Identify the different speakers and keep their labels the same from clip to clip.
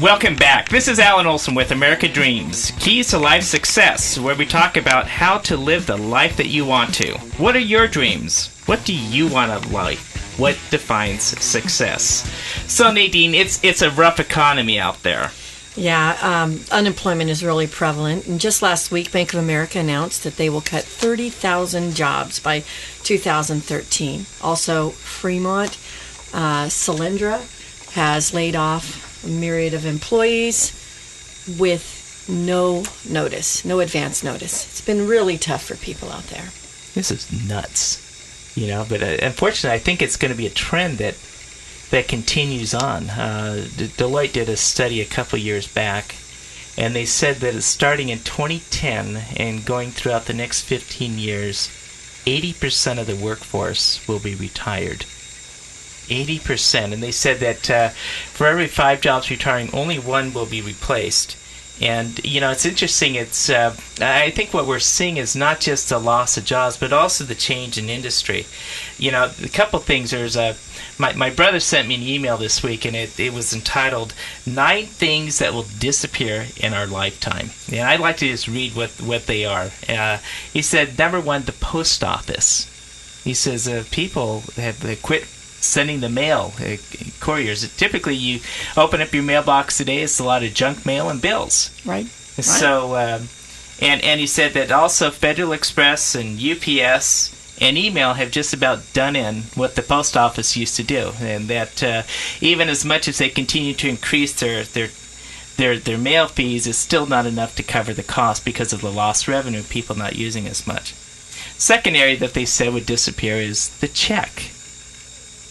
Speaker 1: Welcome back. This is Alan Olson with America Dreams Keys to Life Success, where we talk about how to live the life that you want to. What are your dreams? What do you want out of life? What defines success? So Nadine, it's it's a rough economy out there.
Speaker 2: Yeah, um, unemployment is really prevalent. And just last week, Bank of America announced that they will cut 30,000 jobs by 2013. Also, Fremont, uh, Solyndra has laid off a myriad of employees with no notice, no advance notice. It's been really tough for people out there.
Speaker 1: This is nuts, you know. But uh, unfortunately, I think it's going to be a trend that that continues on. Uh, Deloitte did a study a couple years back, and they said that starting in 2010 and going throughout the next 15 years, 80% of the workforce will be retired. 80%. And they said that uh, for every five jobs retiring, only one will be replaced. And you know, it's interesting. It's uh, I think what we're seeing is not just the loss of jobs, but also the change in industry. You know, a couple things. There's a my, my brother sent me an email this week, and it, it was entitled Nine Things That Will Disappear in Our Lifetime. And I'd like to just read what what they are. Uh, he said, number one, the post office. He says uh, people have quit sending the mail, uh, couriers. Typically, you open up your mailbox today, it's a lot of junk mail and bills.
Speaker 2: Right.
Speaker 1: So, um, and and he said that also Federal Express and UPS and email have just about done in what the post office used to do, and that uh, even as much as they continue to increase their their their their mail fees, is still not enough to cover the cost because of the lost revenue, people not using as much. Second area that they said would disappear is the check.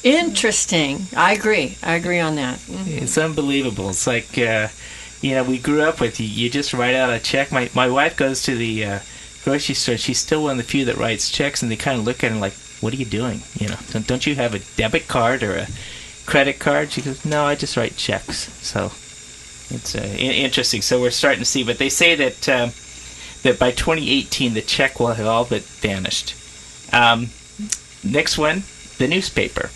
Speaker 2: Interesting. I agree. I agree on that. Mm-hmm.
Speaker 1: It's unbelievable. It's like, uh, you know, we grew up with you. You just write out a check. My my wife goes to the uh, grocery store. She's still one of the few that writes checks, and they kind of look at her like, "What are you doing? You know, don't, don't you have a debit card or a credit card?" She goes, "No, I just write checks." So it's uh, interesting. So we're starting to see, but they say that um, that by 2018 the check will have all but vanished. Um, next one, the newspaper.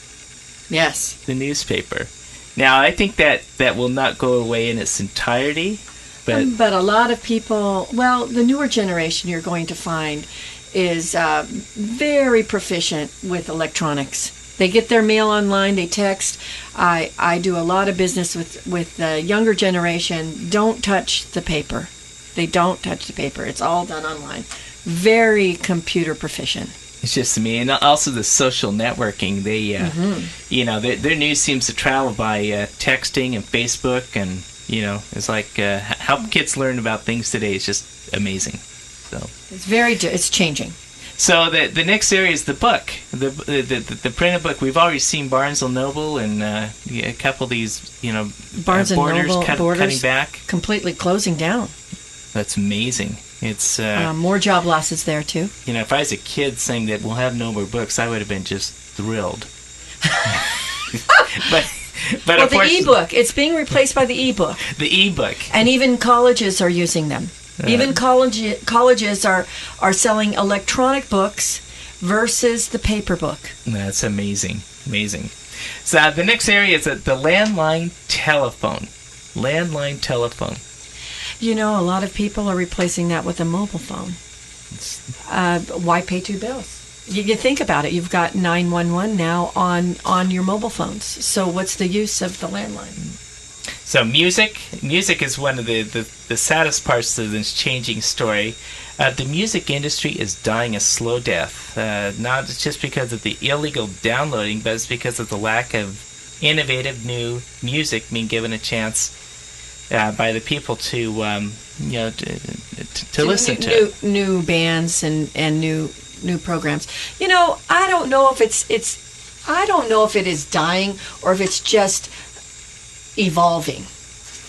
Speaker 2: Yes.
Speaker 1: The newspaper. Now, I think that that will not go away in its entirety, but
Speaker 2: um, but a lot of people, well, the newer generation you're going to find is uh, very proficient with electronics. They get their mail online. They text. I I do a lot of business with with the younger generation. Don't touch the paper. They don't touch the paper. It's all done online. Very computer proficient.
Speaker 1: It's just me, and also the social networking. They, uh, mm-hmm. you know, their, their, news seems to travel by uh, texting and Facebook, and you know, it's like uh, how kids learn about things today is just amazing. So
Speaker 2: it's very, it's changing.
Speaker 1: So the the next area is the book, the the the, the printed book. We've already seen Barnes and Noble and uh, a couple of these, you know,
Speaker 2: Barnes and Noble
Speaker 1: cut,
Speaker 2: borders
Speaker 1: cutting back,
Speaker 2: completely closing down.
Speaker 1: That's amazing. It's uh,
Speaker 2: uh, more job losses there too.
Speaker 1: You know, if I was a kid saying that we'll have no more books, I would have been just thrilled. but but
Speaker 2: well, the ebook it's being replaced by the ebook.
Speaker 1: The ebook,
Speaker 2: and even colleges are using them. Uh, even college colleges are are selling electronic books versus the paper book.
Speaker 1: That's amazing, amazing. So the next area is uh, the landline telephone. Landline telephone.
Speaker 2: You know, a lot of people are replacing that with a mobile phone. Uh, why pay two bills? You, you, think about it. You've got 911 now on, on your mobile phones. So what's the use of the landline?
Speaker 1: So music, music is one of the, the, the saddest parts of this changing story. Uh, the music industry is dying a slow death, uh, not just because of the illegal downloading, but it's because of the lack of innovative new music being given a chance uh, by the people to um, you know to, to, to listen
Speaker 2: new,
Speaker 1: to
Speaker 2: new, new bands and and new new programs. You know, I don't know if it's it's I don't know if it is dying or if it's just evolving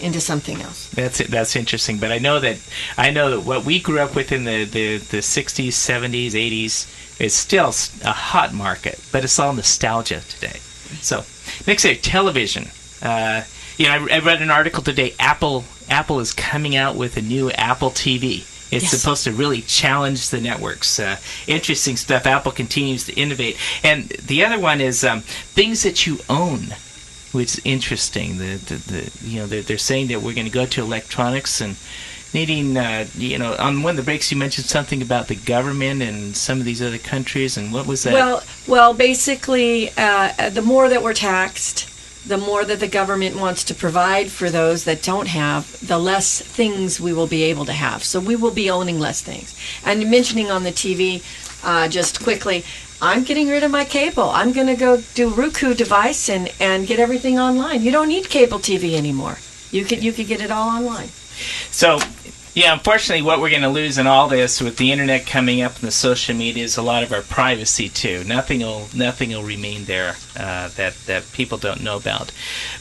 Speaker 2: into something else.
Speaker 1: That's it. That's interesting. But I know that I know that what we grew up with in the the, the 60s, 70s, 80s is still a hot market, but it's all nostalgia today. So next, say television. Uh, you know, I, I read an article today. Apple Apple is coming out with a new Apple TV. It's yes. supposed to really challenge the networks. Uh, interesting stuff. Apple continues to innovate. And the other one is um, things that you own. which is interesting. The, the, the you know they're, they're saying that we're going to go to electronics and needing uh, you know on one of the breaks you mentioned something about the government and some of these other countries and what was that?
Speaker 2: Well, well, basically, uh, the more that we're taxed, the more that the government wants to provide for those that don't have, the less things we will be able to have. So we will be owning less things. And mentioning on the TV, uh, just quickly, I'm getting rid of my cable. I'm going to go do Roku device and, and get everything online. You don't need cable TV anymore. You could you could get it all online.
Speaker 1: So yeah, unfortunately, what we're going to lose in all this with the internet coming up and the social media is a lot of our privacy too. Nothing will nothing will remain there uh, that that people don't know about.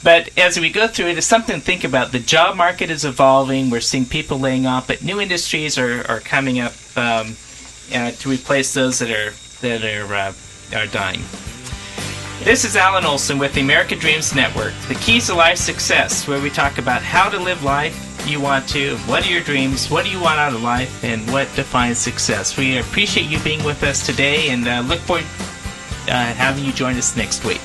Speaker 1: But as we go through it, it's something to think about. The job market is evolving. We're seeing people laying off, but new industries are, are coming up um, uh, to replace those that are that are uh, are dying. This is Alan Olson with the American Dreams Network, the keys to life success, where we talk about how to live life you want to, what are your dreams, what do you want out of life, and what defines success. We appreciate you being with us today and uh, look forward uh, having you join us next week.